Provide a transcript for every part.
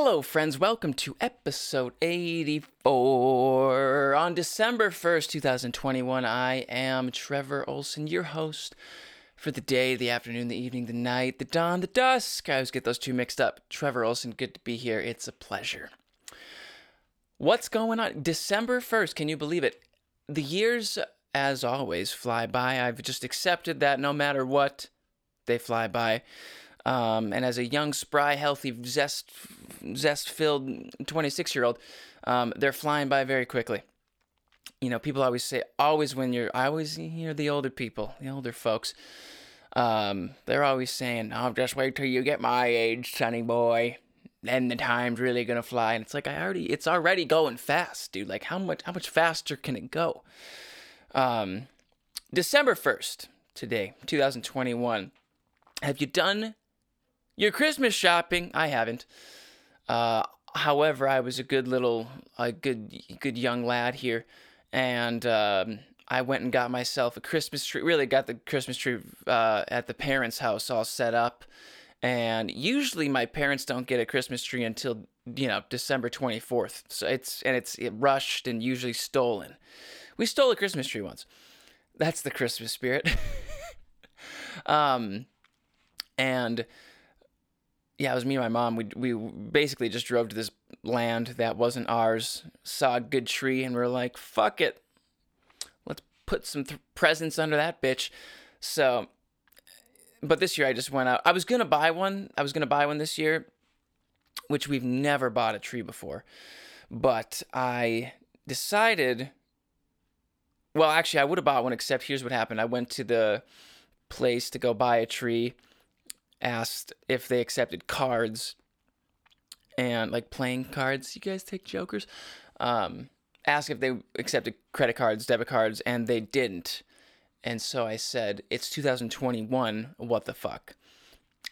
Hello, friends. Welcome to episode 84. On December 1st, 2021, I am Trevor Olson, your host for the day, the afternoon, the evening, the night, the dawn, the dusk. I always get those two mixed up. Trevor Olson, good to be here. It's a pleasure. What's going on? December 1st, can you believe it? The years, as always, fly by. I've just accepted that no matter what, they fly by. Um, and as a young, spry, healthy, zest, zest-filled 26-year-old, um, they're flying by very quickly. You know, people always say, always when you're, I always hear the older people, the older folks, um, they're always saying, "Oh, just wait till you get my age, sonny boy." Then the time's really gonna fly, and it's like I already, it's already going fast, dude. Like how much, how much faster can it go? Um, December first, today, 2021. Have you done your Christmas shopping? I haven't. Uh, however, I was a good little, a good, good young lad here, and um, I went and got myself a Christmas tree. Really got the Christmas tree uh, at the parents' house all set up. And usually, my parents don't get a Christmas tree until you know December twenty fourth. So it's and it's it rushed and usually stolen. We stole a Christmas tree once. That's the Christmas spirit. um, and yeah, it was me and my mom. We we basically just drove to this land that wasn't ours, saw a good tree, and we are like, "Fuck it, let's put some th- presents under that bitch." So, but this year I just went out. I was gonna buy one. I was gonna buy one this year, which we've never bought a tree before, but I decided. Well, actually, I would have bought one, except here's what happened. I went to the place to go buy a tree asked if they accepted cards and like playing cards. You guys take jokers? Um, asked if they accepted credit cards, debit cards, and they didn't. And so I said, "It's 2021. What the fuck?"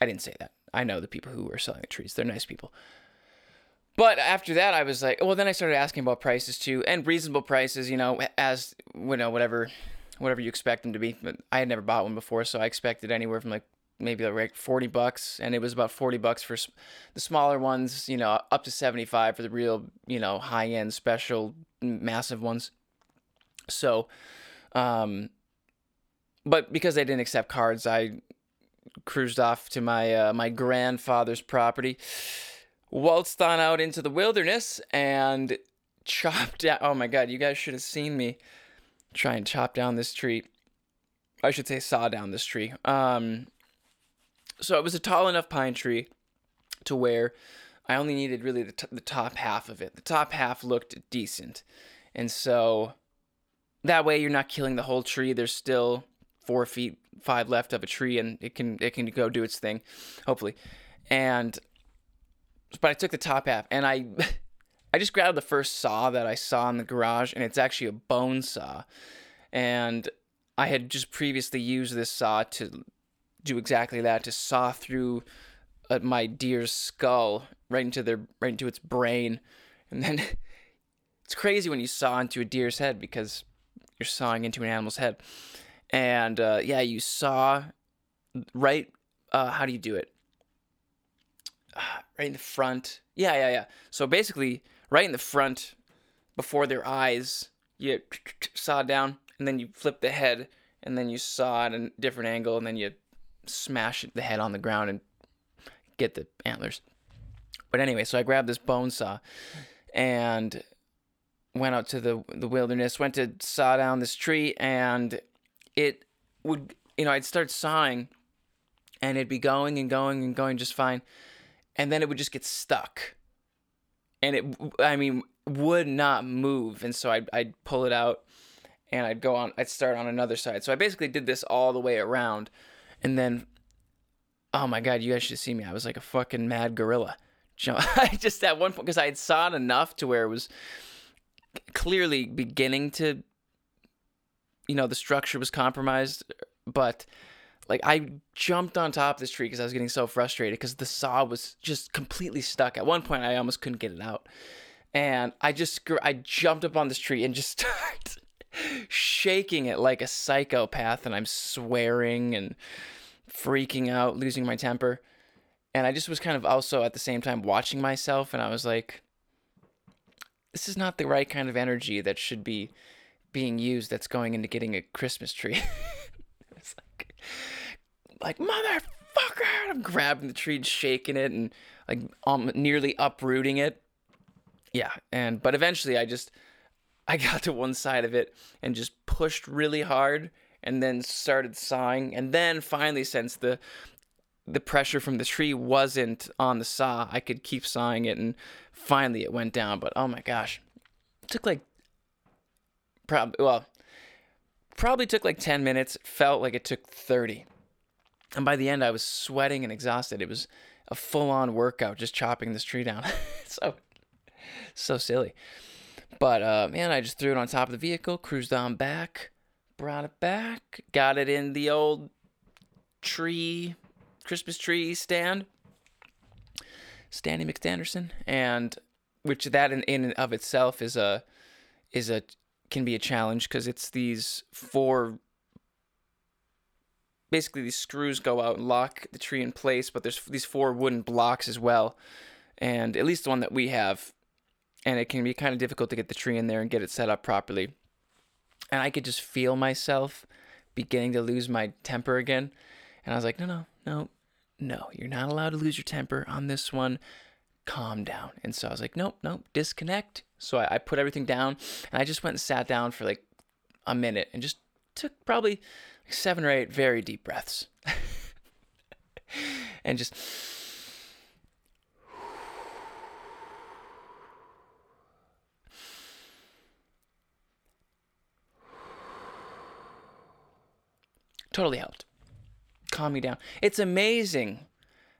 I didn't say that. I know the people who were selling the trees. They're nice people. But after that, I was like, well, then I started asking about prices too, and reasonable prices. You know, as you know, whatever, whatever you expect them to be. But I had never bought one before, so I expected anywhere from like maybe like 40 bucks and it was about 40 bucks for the smaller ones you know up to 75 for the real you know high end special massive ones so um but because they didn't accept cards i cruised off to my uh, my grandfather's property waltzed on out into the wilderness and chopped down oh my god you guys should have seen me try and chop down this tree I should say saw down this tree. Um, so it was a tall enough pine tree to where I only needed really the, t- the top half of it. The top half looked decent. And so that way you're not killing the whole tree. There's still four feet, five left of a tree and it can, it can go do its thing, hopefully. And, but I took the top half and I, I just grabbed the first saw that I saw in the garage and it's actually a bone saw. And I had just previously used this saw to do exactly that to saw through uh, my deer's skull right into their right into its brain, and then it's crazy when you saw into a deer's head because you're sawing into an animal's head, and uh, yeah, you saw right. Uh, how do you do it? right in the front. Yeah, yeah, yeah. So basically, right in the front, before their eyes, you saw down, and then you flip the head, and then you saw at a different angle, and then you smash the head on the ground and get the antlers. But anyway, so I grabbed this bone saw and went out to the the wilderness, went to saw down this tree and it would you know, I'd start sawing and it'd be going and going and going just fine. And then it would just get stuck. And it I mean would not move and so I'd I'd pull it out and I'd go on I'd start on another side. So I basically did this all the way around and then, oh my God, you guys should see me. I was like a fucking mad gorilla. I just at one point, because I had saw it enough to where it was clearly beginning to, you know, the structure was compromised. But like I jumped on top of this tree because I was getting so frustrated because the saw was just completely stuck. At one point, I almost couldn't get it out. And I just, I jumped up on this tree and just started shaking it like a psychopath and I'm swearing and freaking out, losing my temper. And I just was kind of also at the same time watching myself, and I was like, this is not the right kind of energy that should be being used that's going into getting a Christmas tree. it's like, like motherfucker! I'm grabbing the tree and shaking it and like um, nearly uprooting it. Yeah, and but eventually I just I got to one side of it and just pushed really hard and then started sawing and then finally since the the pressure from the tree wasn't on the saw, I could keep sawing it, and finally it went down. But oh my gosh, it took like probably well, probably took like ten minutes. Felt like it took thirty, and by the end I was sweating and exhausted. It was a full-on workout just chopping this tree down. so so silly. But uh, man, I just threw it on top of the vehicle, cruised on back, brought it back, got it in the old tree Christmas tree stand, Standy McStanderson, and which that in, in and of itself is a is a can be a challenge because it's these four basically these screws go out and lock the tree in place but there's these four wooden blocks as well. And at least the one that we have and it can be kind of difficult to get the tree in there and get it set up properly and i could just feel myself beginning to lose my temper again and i was like no no no no, you're not allowed to lose your temper on this one. Calm down. And so I was like, nope, nope, disconnect. So I, I put everything down and I just went and sat down for like a minute and just took probably seven or eight very deep breaths. and just totally helped calm me down. It's amazing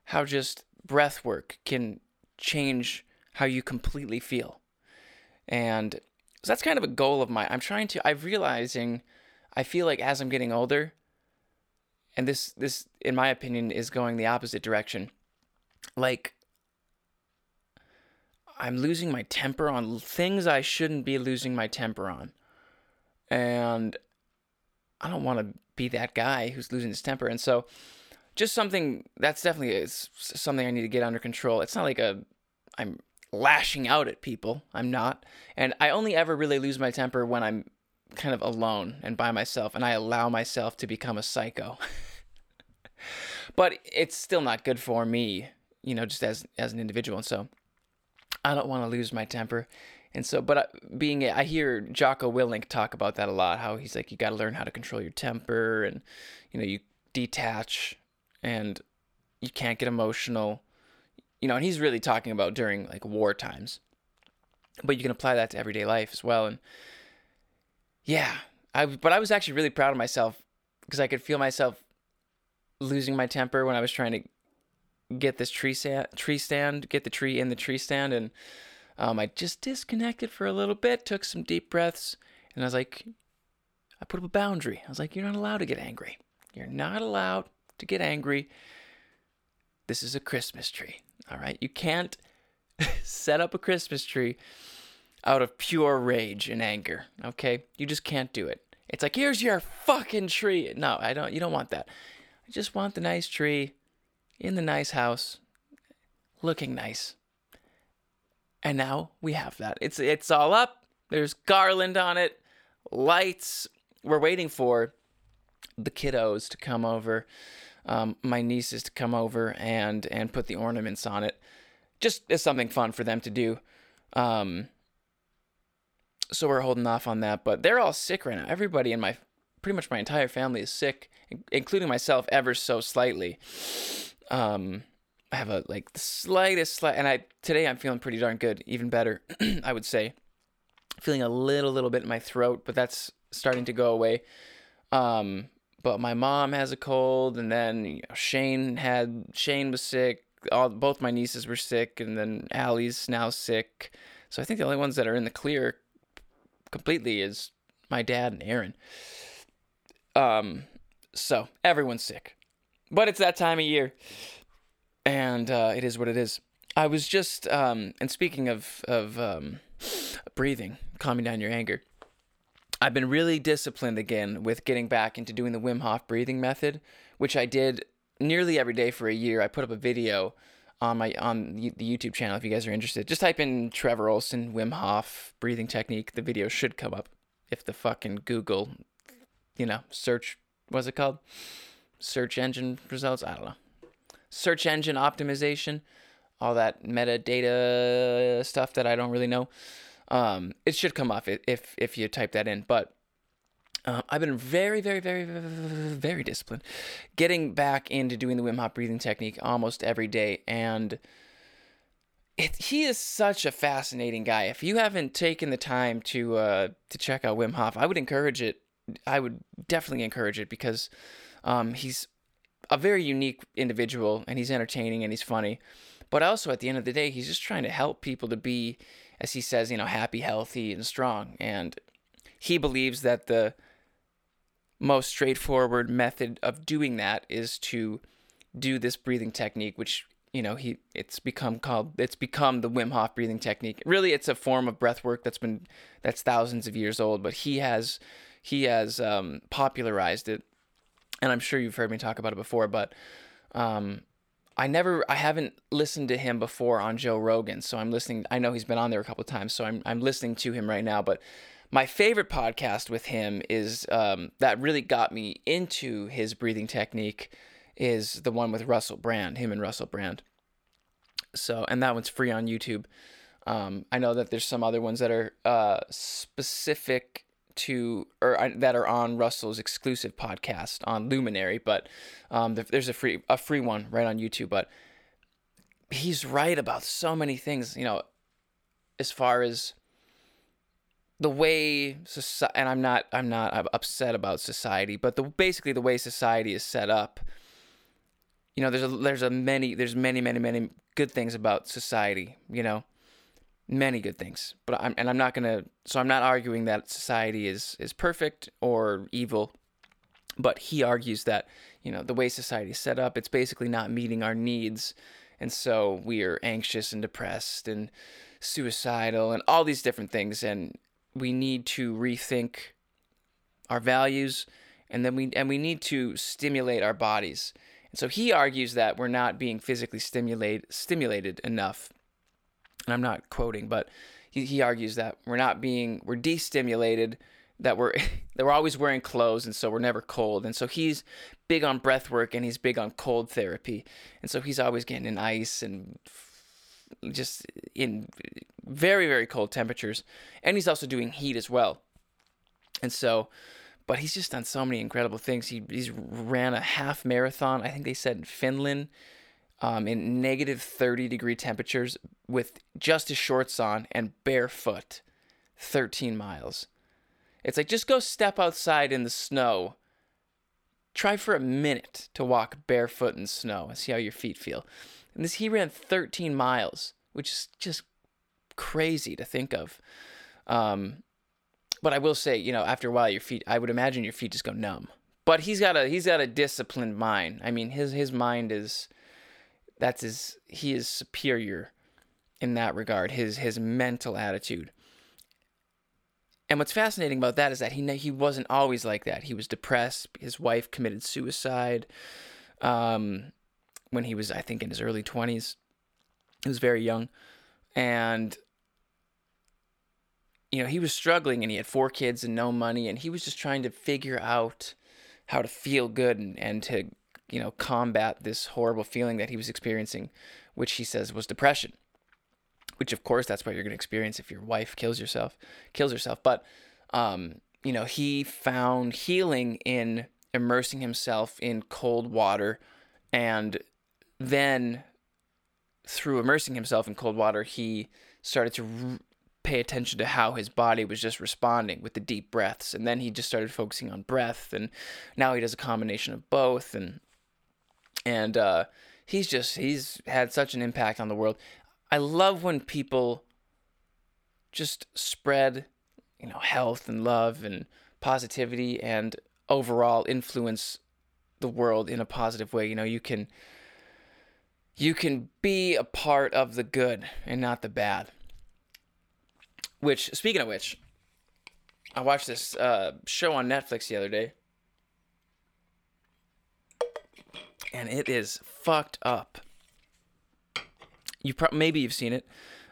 how just breath work can change how you completely feel. And so that's kind of a goal of mine. I'm trying to I'm realizing I feel like as I'm getting older and this this in my opinion is going the opposite direction. Like I'm losing my temper on things I shouldn't be losing my temper on. And I don't want to be that guy who's losing his temper. And so, just something that's definitely is something I need to get under control. It's not like a I'm lashing out at people. I'm not. And I only ever really lose my temper when I'm kind of alone and by myself and I allow myself to become a psycho. but it's still not good for me, you know, just as as an individual. And so I don't want to lose my temper. And so, but being, I hear Jocko Willink talk about that a lot. How he's like, you got to learn how to control your temper, and you know, you detach, and you can't get emotional. You know, and he's really talking about during like war times, but you can apply that to everyday life as well. And yeah, I but I was actually really proud of myself because I could feel myself losing my temper when I was trying to get this tree stand, tree stand, get the tree in the tree stand, and um, I just disconnected for a little bit, took some deep breaths, and I was like, I put up a boundary. I was like, you're not allowed to get angry. You're not allowed to get angry. This is a Christmas tree. All right. You can't set up a Christmas tree out of pure rage and anger. Okay. You just can't do it. It's like, here's your fucking tree. No, I don't, you don't want that. I just want the nice tree in the nice house looking nice. And now we have that. It's it's all up. There's garland on it, lights. We're waiting for the kiddos to come over, um, my nieces to come over and and put the ornaments on it, just as something fun for them to do. Um, so we're holding off on that, but they're all sick right now. Everybody in my pretty much my entire family is sick, including myself, ever so slightly. Um, I have a like the slightest slight, and I today I'm feeling pretty darn good, even better, I would say. Feeling a little little bit in my throat, but that's starting to go away. Um, but my mom has a cold, and then you know, Shane had Shane was sick. All both my nieces were sick, and then Allie's now sick. So I think the only ones that are in the clear completely is my dad and Aaron. Um, so everyone's sick, but it's that time of year and uh, it is what it is. I was just, um, and speaking of of um, breathing, calming down your anger, I've been really disciplined again with getting back into doing the Wim Hof breathing method, which I did nearly every day for a year. I put up a video on my on the YouTube channel if you guys are interested. Just type in Trevor Olson Wim Hof breathing technique. The video should come up if the fucking Google, you know, search what's it called? Search engine results. I don't know. Search engine optimization, all that metadata stuff that I don't really know. Um, it should come up if if you type that in. But uh, I've been very, very, very, very, disciplined, getting back into doing the Wim Hof breathing technique almost every day, and it, he is such a fascinating guy. If you haven't taken the time to uh, to check out Wim Hof, I would encourage it. I would definitely encourage it because um, he's a very unique individual, and he's entertaining and he's funny. But also, at the end of the day, he's just trying to help people to be, as he says, you know, happy, healthy, and strong. And he believes that the most straightforward method of doing that is to do this breathing technique, which you know he it's become called it's become the Wim Hof breathing technique. Really, it's a form of breath work that's been that's thousands of years old, but he has he has um, popularized it, and I'm sure you've heard me talk about it before. But um, I never I haven't listened to him before on Joe Rogan, so I'm listening. I know he's been on there a couple of times, so I'm I'm listening to him right now, but my favorite podcast with him is um, that really got me into his breathing technique is the one with Russell Brand, him and Russell Brand. So, and that one's free on YouTube. Um, I know that there's some other ones that are uh, specific to or uh, that are on Russell's exclusive podcast on Luminary, but um, there's a free a free one right on YouTube. But he's right about so many things, you know, as far as the way society and I'm not I'm not I'm upset about society, but the basically the way society is set up. You know, there's a there's a many there's many many many good things about society. You know, many good things. But I'm and I'm not gonna so I'm not arguing that society is is perfect or evil. But he argues that you know the way society is set up, it's basically not meeting our needs, and so we are anxious and depressed and suicidal and all these different things and we need to rethink our values and then we and we need to stimulate our bodies. And so he argues that we're not being physically stimulate, stimulated enough. And I'm not quoting, but he, he argues that we're not being we're destimulated, that we're that we're always wearing clothes and so we're never cold. And so he's big on breath work and he's big on cold therapy. And so he's always getting in ice and just in very very cold temperatures and he's also doing heat as well and so but he's just done so many incredible things he he's ran a half marathon i think they said in finland um, in negative 30 degree temperatures with just his shorts on and barefoot 13 miles it's like just go step outside in the snow try for a minute to walk barefoot in snow and see how your feet feel and this he ran 13 miles which is just crazy to think of. Um, but I will say, you know, after a while, your feet, I would imagine your feet just go numb. But he's got a he's got a disciplined mind. I mean, his his mind is that's his he is superior in that regard. His his mental attitude. And what's fascinating about that is that he he wasn't always like that. He was depressed. His wife committed suicide um, when he was, I think, in his early twenties. He was very young, and you know, he was struggling and he had four kids and no money and he was just trying to figure out how to feel good and, and to, you know, combat this horrible feeling that he was experiencing, which he says was depression. Which of course that's what you're gonna experience if your wife kills yourself, kills herself. But um, you know, he found healing in immersing himself in cold water and then through immersing himself in cold water, he started to pay attention to how his body was just responding with the deep breaths and then he just started focusing on breath and now he does a combination of both and and uh, he's just he's had such an impact on the world. I love when people just spread you know health and love and positivity and overall influence the world in a positive way. You know you can you can be a part of the good and not the bad. Which, speaking of which, I watched this uh, show on Netflix the other day. And it is fucked up. You pro- maybe you've seen it,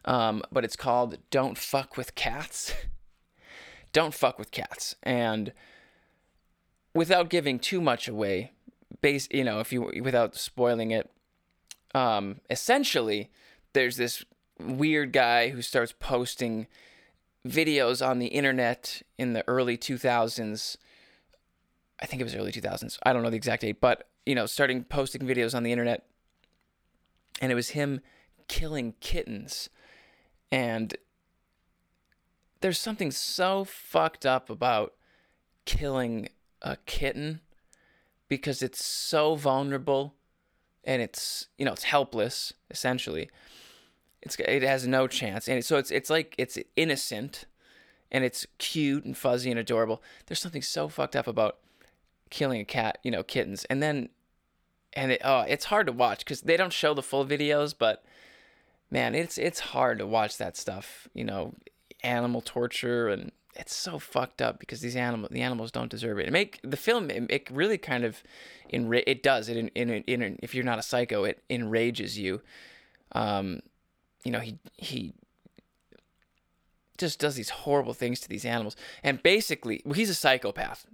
um, but it's called "Don't Fuck with Cats." Don't fuck with cats, and without giving too much away, base you know if you without spoiling it, um, essentially there's this weird guy who starts posting videos on the internet in the early 2000s. I think it was early 2000s. I don't know the exact date, but you know, starting posting videos on the internet and it was him killing kittens. And there's something so fucked up about killing a kitten because it's so vulnerable and it's, you know, it's helpless essentially. It's it has no chance. And so it's it's like it's innocent and it's cute and fuzzy and adorable. There's something so fucked up about killing a cat, you know, kittens. And then and it, oh, it's hard to watch because they don't show the full videos, but man, it's it's hard to watch that stuff. You know, animal torture and it's so fucked up because these animal the animals don't deserve it. It make the film it, it really kind of enra- it does it in, in, in, if you're not a psycho it enrages you. Um, you know he he just does these horrible things to these animals and basically well, he's a psychopath.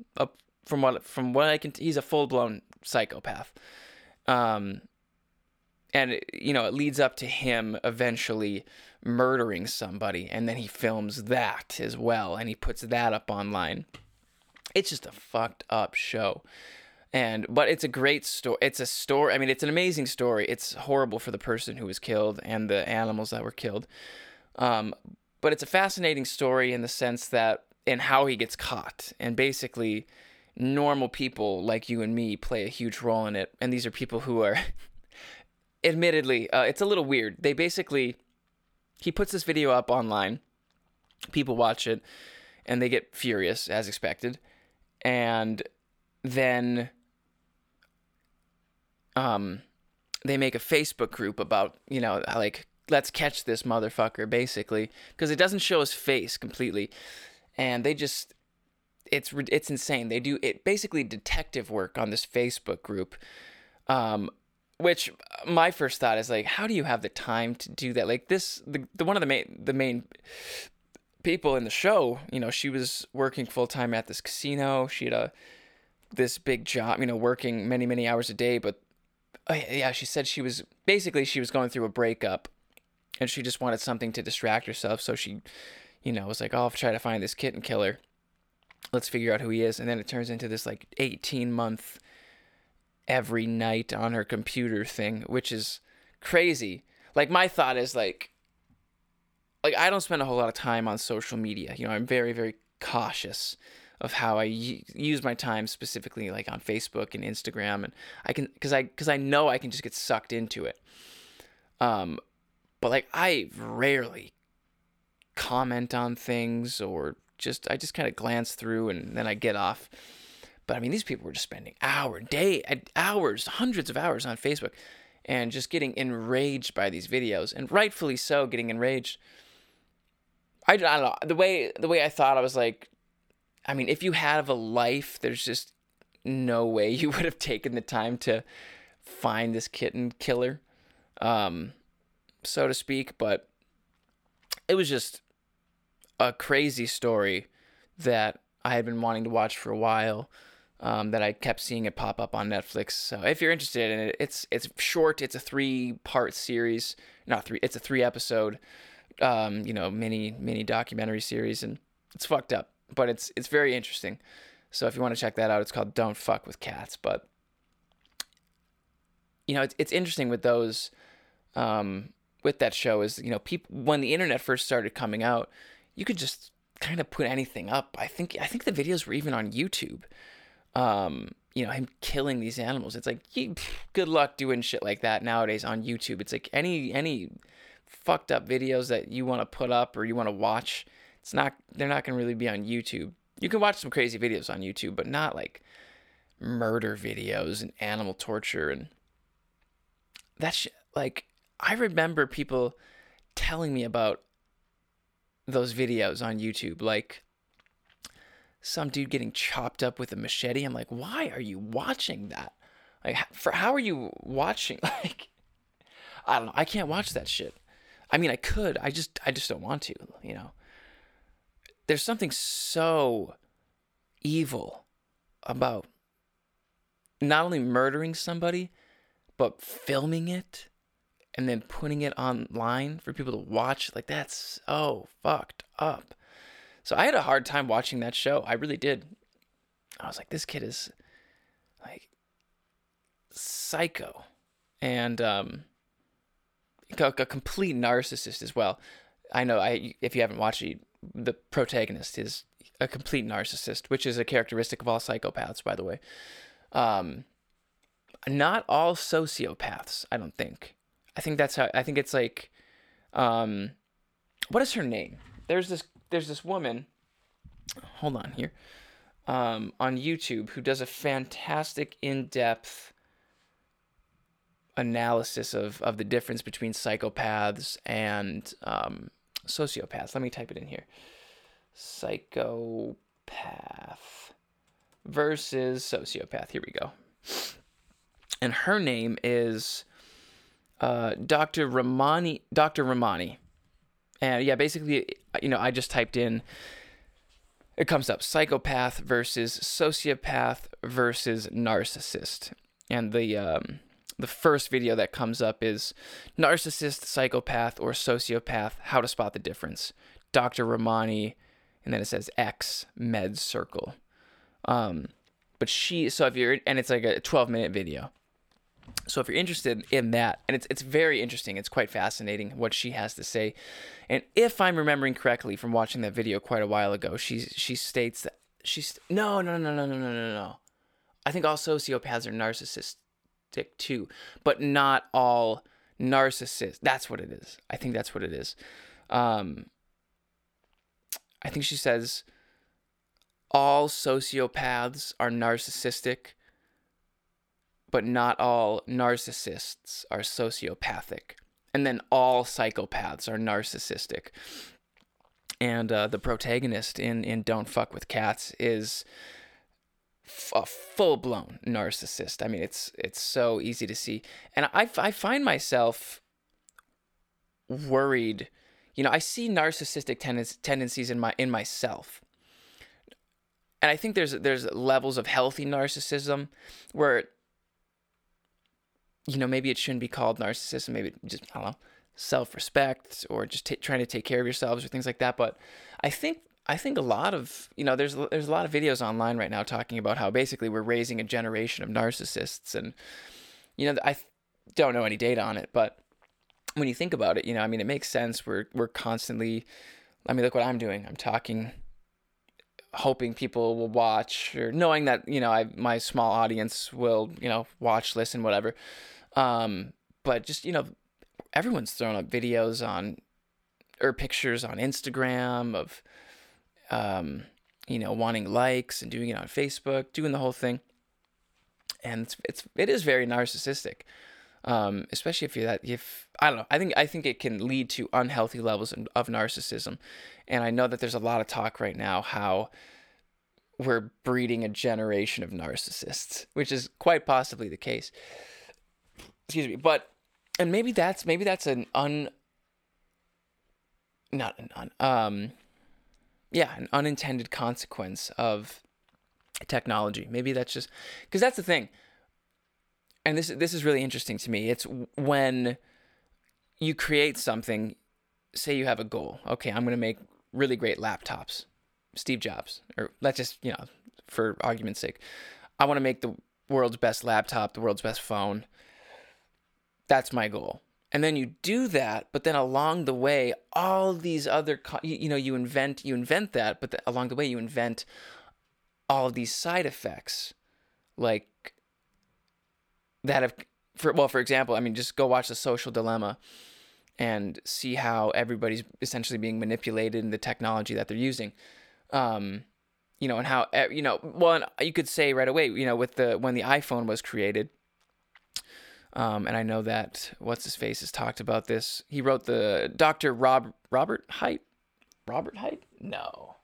From what from what I can, he's a full blown psychopath. Um, and you know it leads up to him eventually murdering somebody and then he films that as well and he puts that up online. It's just a fucked up show. And but it's a great story it's a story i mean it's an amazing story. It's horrible for the person who was killed and the animals that were killed. Um, but it's a fascinating story in the sense that in how he gets caught. And basically normal people like you and me play a huge role in it. And these are people who are, admittedly, uh, it's a little weird. They basically, he puts this video up online, people watch it, and they get furious as expected. And then, um, they make a Facebook group about, you know, like, let's catch this motherfucker, basically, because it doesn't show his face completely. And they just, it's it's insane. They do it basically detective work on this Facebook group, um, which my first thought is like, how do you have the time to do that? Like this, the, the one of the main the main people in the show, you know, she was working full time at this casino. She had a this big job, you know, working many many hours a day. But uh, yeah, she said she was basically she was going through a breakup, and she just wanted something to distract herself. So she, you know, was like, oh, I'll try to find this kitten killer let's figure out who he is. And then it turns into this like 18 month every night on her computer thing which is crazy. Like my thought is like like i don't spend a whole lot of time on social media. You know i'm very very cautious of how I use my time specifically like on Facebook and Instagram. And I can cuz I cuz I know I can just get sucked into it. Um but like I rarely comment on things or just I just kind of glance through and then I get off. But I mean, these people were just spending hour, day, hours, hundreds of hours on Facebook, and just getting enraged by these videos, and rightfully so, getting enraged. I, I don't know the way the way I thought I was like, I mean, if you have a life, there's just no way you would have taken the time to find this kitten killer, um, so to speak. But it was just a crazy story that I had been wanting to watch for a while. Um, that I kept seeing it pop up on Netflix. So if you're interested in it, it's it's short. It's a three part series, not three. It's a three episode, um, you know, mini mini documentary series, and it's fucked up, but it's it's very interesting. So if you want to check that out, it's called Don't Fuck with Cats. But you know, it's it's interesting with those, um, with that show is you know people when the internet first started coming out, you could just kind of put anything up. I think I think the videos were even on YouTube. Um, you know, him killing these animals. It's like good luck doing shit like that nowadays on YouTube. It's like any any fucked up videos that you want to put up or you want to watch. It's not they're not going to really be on YouTube. You can watch some crazy videos on YouTube, but not like murder videos and animal torture and that's like I remember people telling me about those videos on YouTube, like some dude getting chopped up with a machete. I'm like, why are you watching that Like, for how are you watching? Like, I don't know. I can't watch that shit. I mean, I could. I just, I just don't want to. You know. There's something so evil about not only murdering somebody, but filming it and then putting it online for people to watch. Like, that's so fucked up. So I had a hard time watching that show. I really did. I was like, this kid is like psycho and um, a, complete narcissist as well. I know I if you haven't watched it, the protagonist is a complete narcissist, which is a characteristic of all psychopaths, by the way. Um, not all sociopaths, I don't think. I think that's how. I think it's like, um, what is her name? There's this. There's this woman. Hold on here, um, on YouTube who does a fantastic in-depth analysis of of the difference between psychopaths and um, sociopaths. Let me type it in here. Psychopath versus sociopath. Here we go. And her name is uh, Dr. Ramani. Dr. Ramani. And yeah, basically, you know, I just typed in. It comes up psychopath versus sociopath versus narcissist, and the um, the first video that comes up is narcissist, psychopath, or sociopath. How to spot the difference. Dr. Ramani, and then it says X Med Circle. Um, but she, so if you're, and it's like a 12 minute video. So if you're interested in that, and it's it's very interesting, it's quite fascinating what she has to say. And if I'm remembering correctly from watching that video quite a while ago, she she states that she's no no no no no no no no. No. I think all sociopaths are narcissistic too, but not all narcissists. That's what it is. I think that's what it is. Um, I think she says all sociopaths are narcissistic but not all narcissists are sociopathic. And then all psychopaths are narcissistic. And uh, the protagonist in, in Don't Fuck with Cats is f- a full blown narcissist. I mean, it's it's so easy to see. And I, I find myself worried. You know, I see narcissistic ten- tendencies in my in myself. And I think there's there's levels of healthy narcissism where you know, maybe it shouldn't be called narcissism. Maybe just, I don't know, self respect or just t- trying to take care of yourselves or things like that. But I think. I think a lot of you know there's there's a lot of videos online right now talking about how basically we're raising a generation of narcissists and you know I don't know any data on it but when you think about it you know I mean it makes sense we're we're constantly I mean look what I'm doing I'm talking hoping people will watch or knowing that you know I my small audience will you know watch listen whatever um, but just you know, everyone's throwing up videos on or pictures on Instagram of um, you know, wanting likes and doing it on Facebook, doing the whole thing. And it's it's it is very narcissistic. Um, especially if you're that if I don't know, I think I think it can lead to unhealthy levels of narcissism. And I know that there's a lot of talk right now how we're breeding a generation of narcissists, which is quite possibly the case. Excuse me but and maybe that's maybe that's an un not an un um yeah an unintended consequence of technology. Maybe that's just because that's the thing and this this is really interesting to me it's when you create something say you have a goal okay i'm going to make really great laptops steve jobs or let's just you know for argument's sake i want to make the world's best laptop the world's best phone that's my goal. And then you do that, but then along the way, all these other, you, you know, you invent, you invent that, but the, along the way, you invent all of these side effects, like that have, for well, for example, I mean, just go watch the Social Dilemma and see how everybody's essentially being manipulated in the technology that they're using. Um, you know, and how you know, well, you could say right away, you know, with the when the iPhone was created um, and I know that what's his face has talked about this. He wrote the Dr. Rob Robert Haidt. Robert Haidt? No.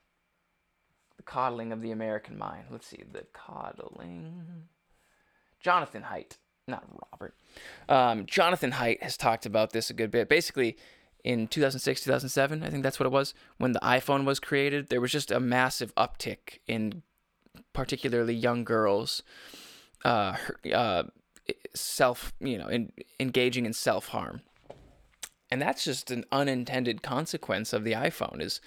The coddling of the American mind. Let's see. The coddling. Jonathan Haidt, not Robert. Um, Jonathan Haidt has talked about this a good bit. Basically, in 2006, 2007, I think that's what it was, when the iPhone was created, there was just a massive uptick in particularly young girls uh, uh, self, you know, in, engaging in self harm. And that's just an unintended consequence of the iPhone is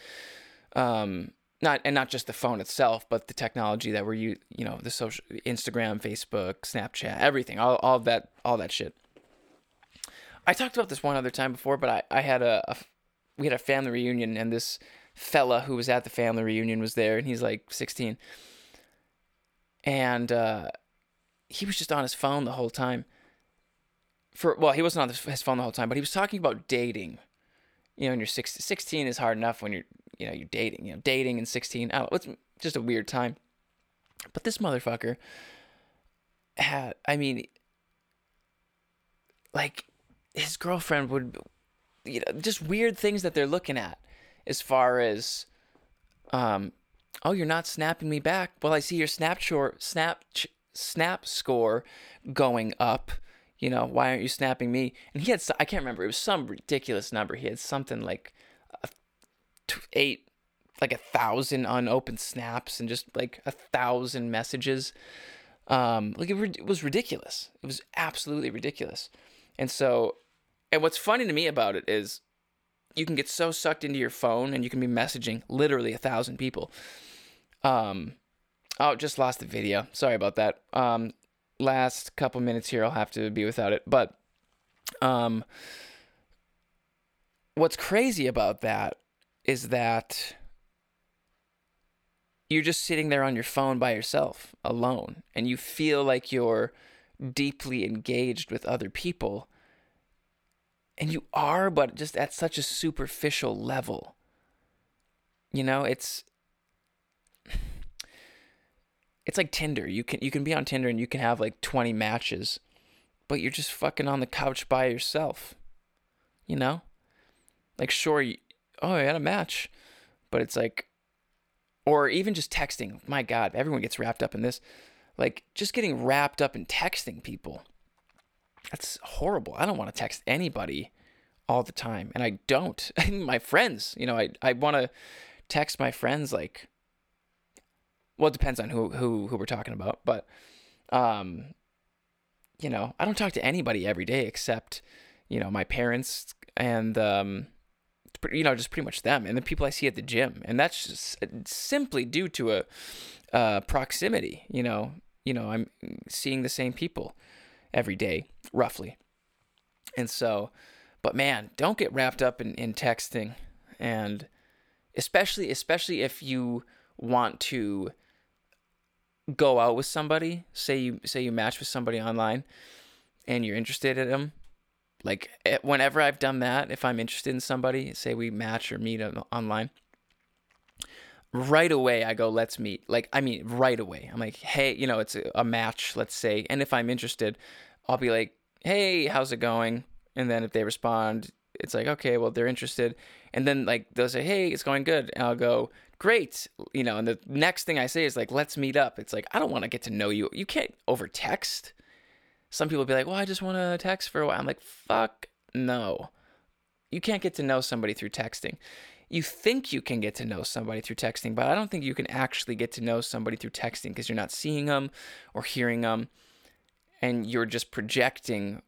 um, not and not just the phone itself, but the technology that we're you you know the social Instagram, Facebook, Snapchat, everything, all all that all that shit. I talked about this one other time before, but I I had a, a we had a family reunion and this fella who was at the family reunion was there and he's like 16 and uh, he was just on his phone the whole time. For well he wasn't on his phone the whole time but he was talking about dating. You know when you're 16 is hard enough when you're you know, you're dating, you know, dating in 16. I don't, it's just a weird time. But this motherfucker had, I mean, like his girlfriend would, you know, just weird things that they're looking at as far as, um, oh, you're not snapping me back. Well, I see your snap short, snap, snap score going up. You know, why aren't you snapping me? And he had, I can't remember, it was some ridiculous number. He had something like eight like a thousand unopened snaps and just like a thousand messages. Um, like it, it, was ridiculous. It was absolutely ridiculous. And so, and what's funny to me about it is you can get so sucked into your phone and you can be messaging literally a thousand people. Um, oh, just lost the video. Sorry about that. Um, last couple minutes here, I'll have to be without it. But, um, what's crazy about that is that you're just sitting there on your phone by yourself, alone, and you feel like you're deeply engaged with other people. And you are, but just at such a superficial level. You know, it's it's like Tinder. You can you can be on Tinder and you can have like 20 matches, but you're just fucking on the couch by yourself. You know? Like sure, oh, I had a match. But it's like, or even just texting. My God, everyone gets wrapped up in this. Like, just getting wrapped up in texting people. That's horrible. I don't want to text anybody all the time. And I don't. my friends, you know, I, I want to text my friends like, well, it depends on who, who, who we're talking about. But, um, you know, I don't talk to anybody every day except, you know, my parents and, um, you know, just pretty much them and the people I see at the gym, and that's just uh, simply due to a uh, proximity. You know, you know, I'm seeing the same people every day, roughly, and so, but man, don't get wrapped up in, in texting, and especially especially if you want to go out with somebody. Say you say you match with somebody online, and you're interested in them like eh, whenever I've done that, if I'm interested in somebody, say we match or meet online, right away I go, let's meet. Like, I mean, right away. I'm like, hey, you know, it's a, a match, let's say. And if I'm interested, I'll be like, hey, how's it going? And then if they respond, it's like, okay, well, they're interested. And then like they'll say, hey, it's going good. And I'll go, great. You know, and the next thing I say is like, let's meet up. It's like, I don't want to get to know you. You can't over text some people be like, well, I just want to text for a while. I'm like, fuck no. You can't get to know somebody through texting. You think you can get to know somebody through texting, but I don't think you can actually get to know somebody through texting because you're not seeing them or hearing them. And you're just projecting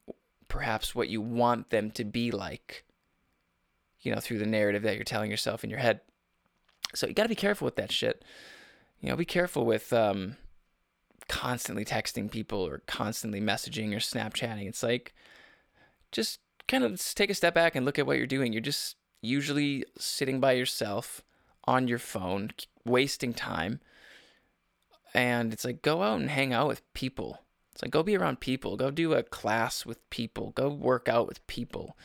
perhaps what you want them to be like, you know, through the narrative that you're telling yourself in your head. So you got to be careful with that shit. You know, be careful with, um, constantly texting people or constantly messaging or Snapchatting. It's like just kind of take a step back and look at what you're doing. You're just usually sitting by yourself on your phone, wasting time. And it's like go out and hang out with people. It's like go be around people, go do a class with people, go work out with people.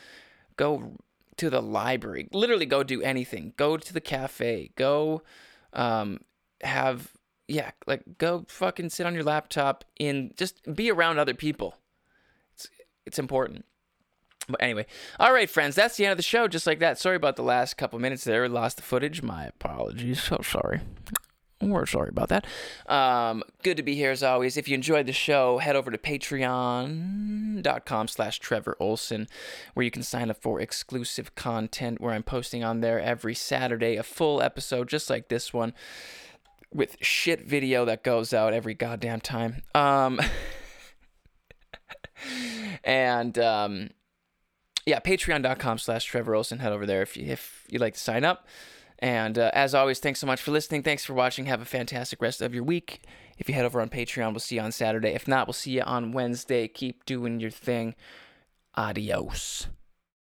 Go to the library. Literally go do anything. Go to the cafe. Go um, have yeah, like go fucking sit on your laptop and just be around other people. It's it's important. But anyway, all right, friends, that's the end of the show. Just like that. Sorry about the last couple minutes there. Lost the footage. My apologies. So sorry. We're sorry about that. Um, good to be here as always. If you enjoyed the show, head over to patreon.com slash Trevor Olson, where you can sign up for exclusive content where I'm posting on there every Saturday, a full episode just like this one with shit video that goes out every goddamn time. Um, and um, yeah, patreon.com slash Trevor Olson. Head over there if, you, if you'd like to sign up. And uh, as always, thanks so much for listening. Thanks for watching. Have a fantastic rest of your week. If you head over on Patreon, we'll see you on Saturday. If not, we'll see you on Wednesday. Keep doing your thing. Adios.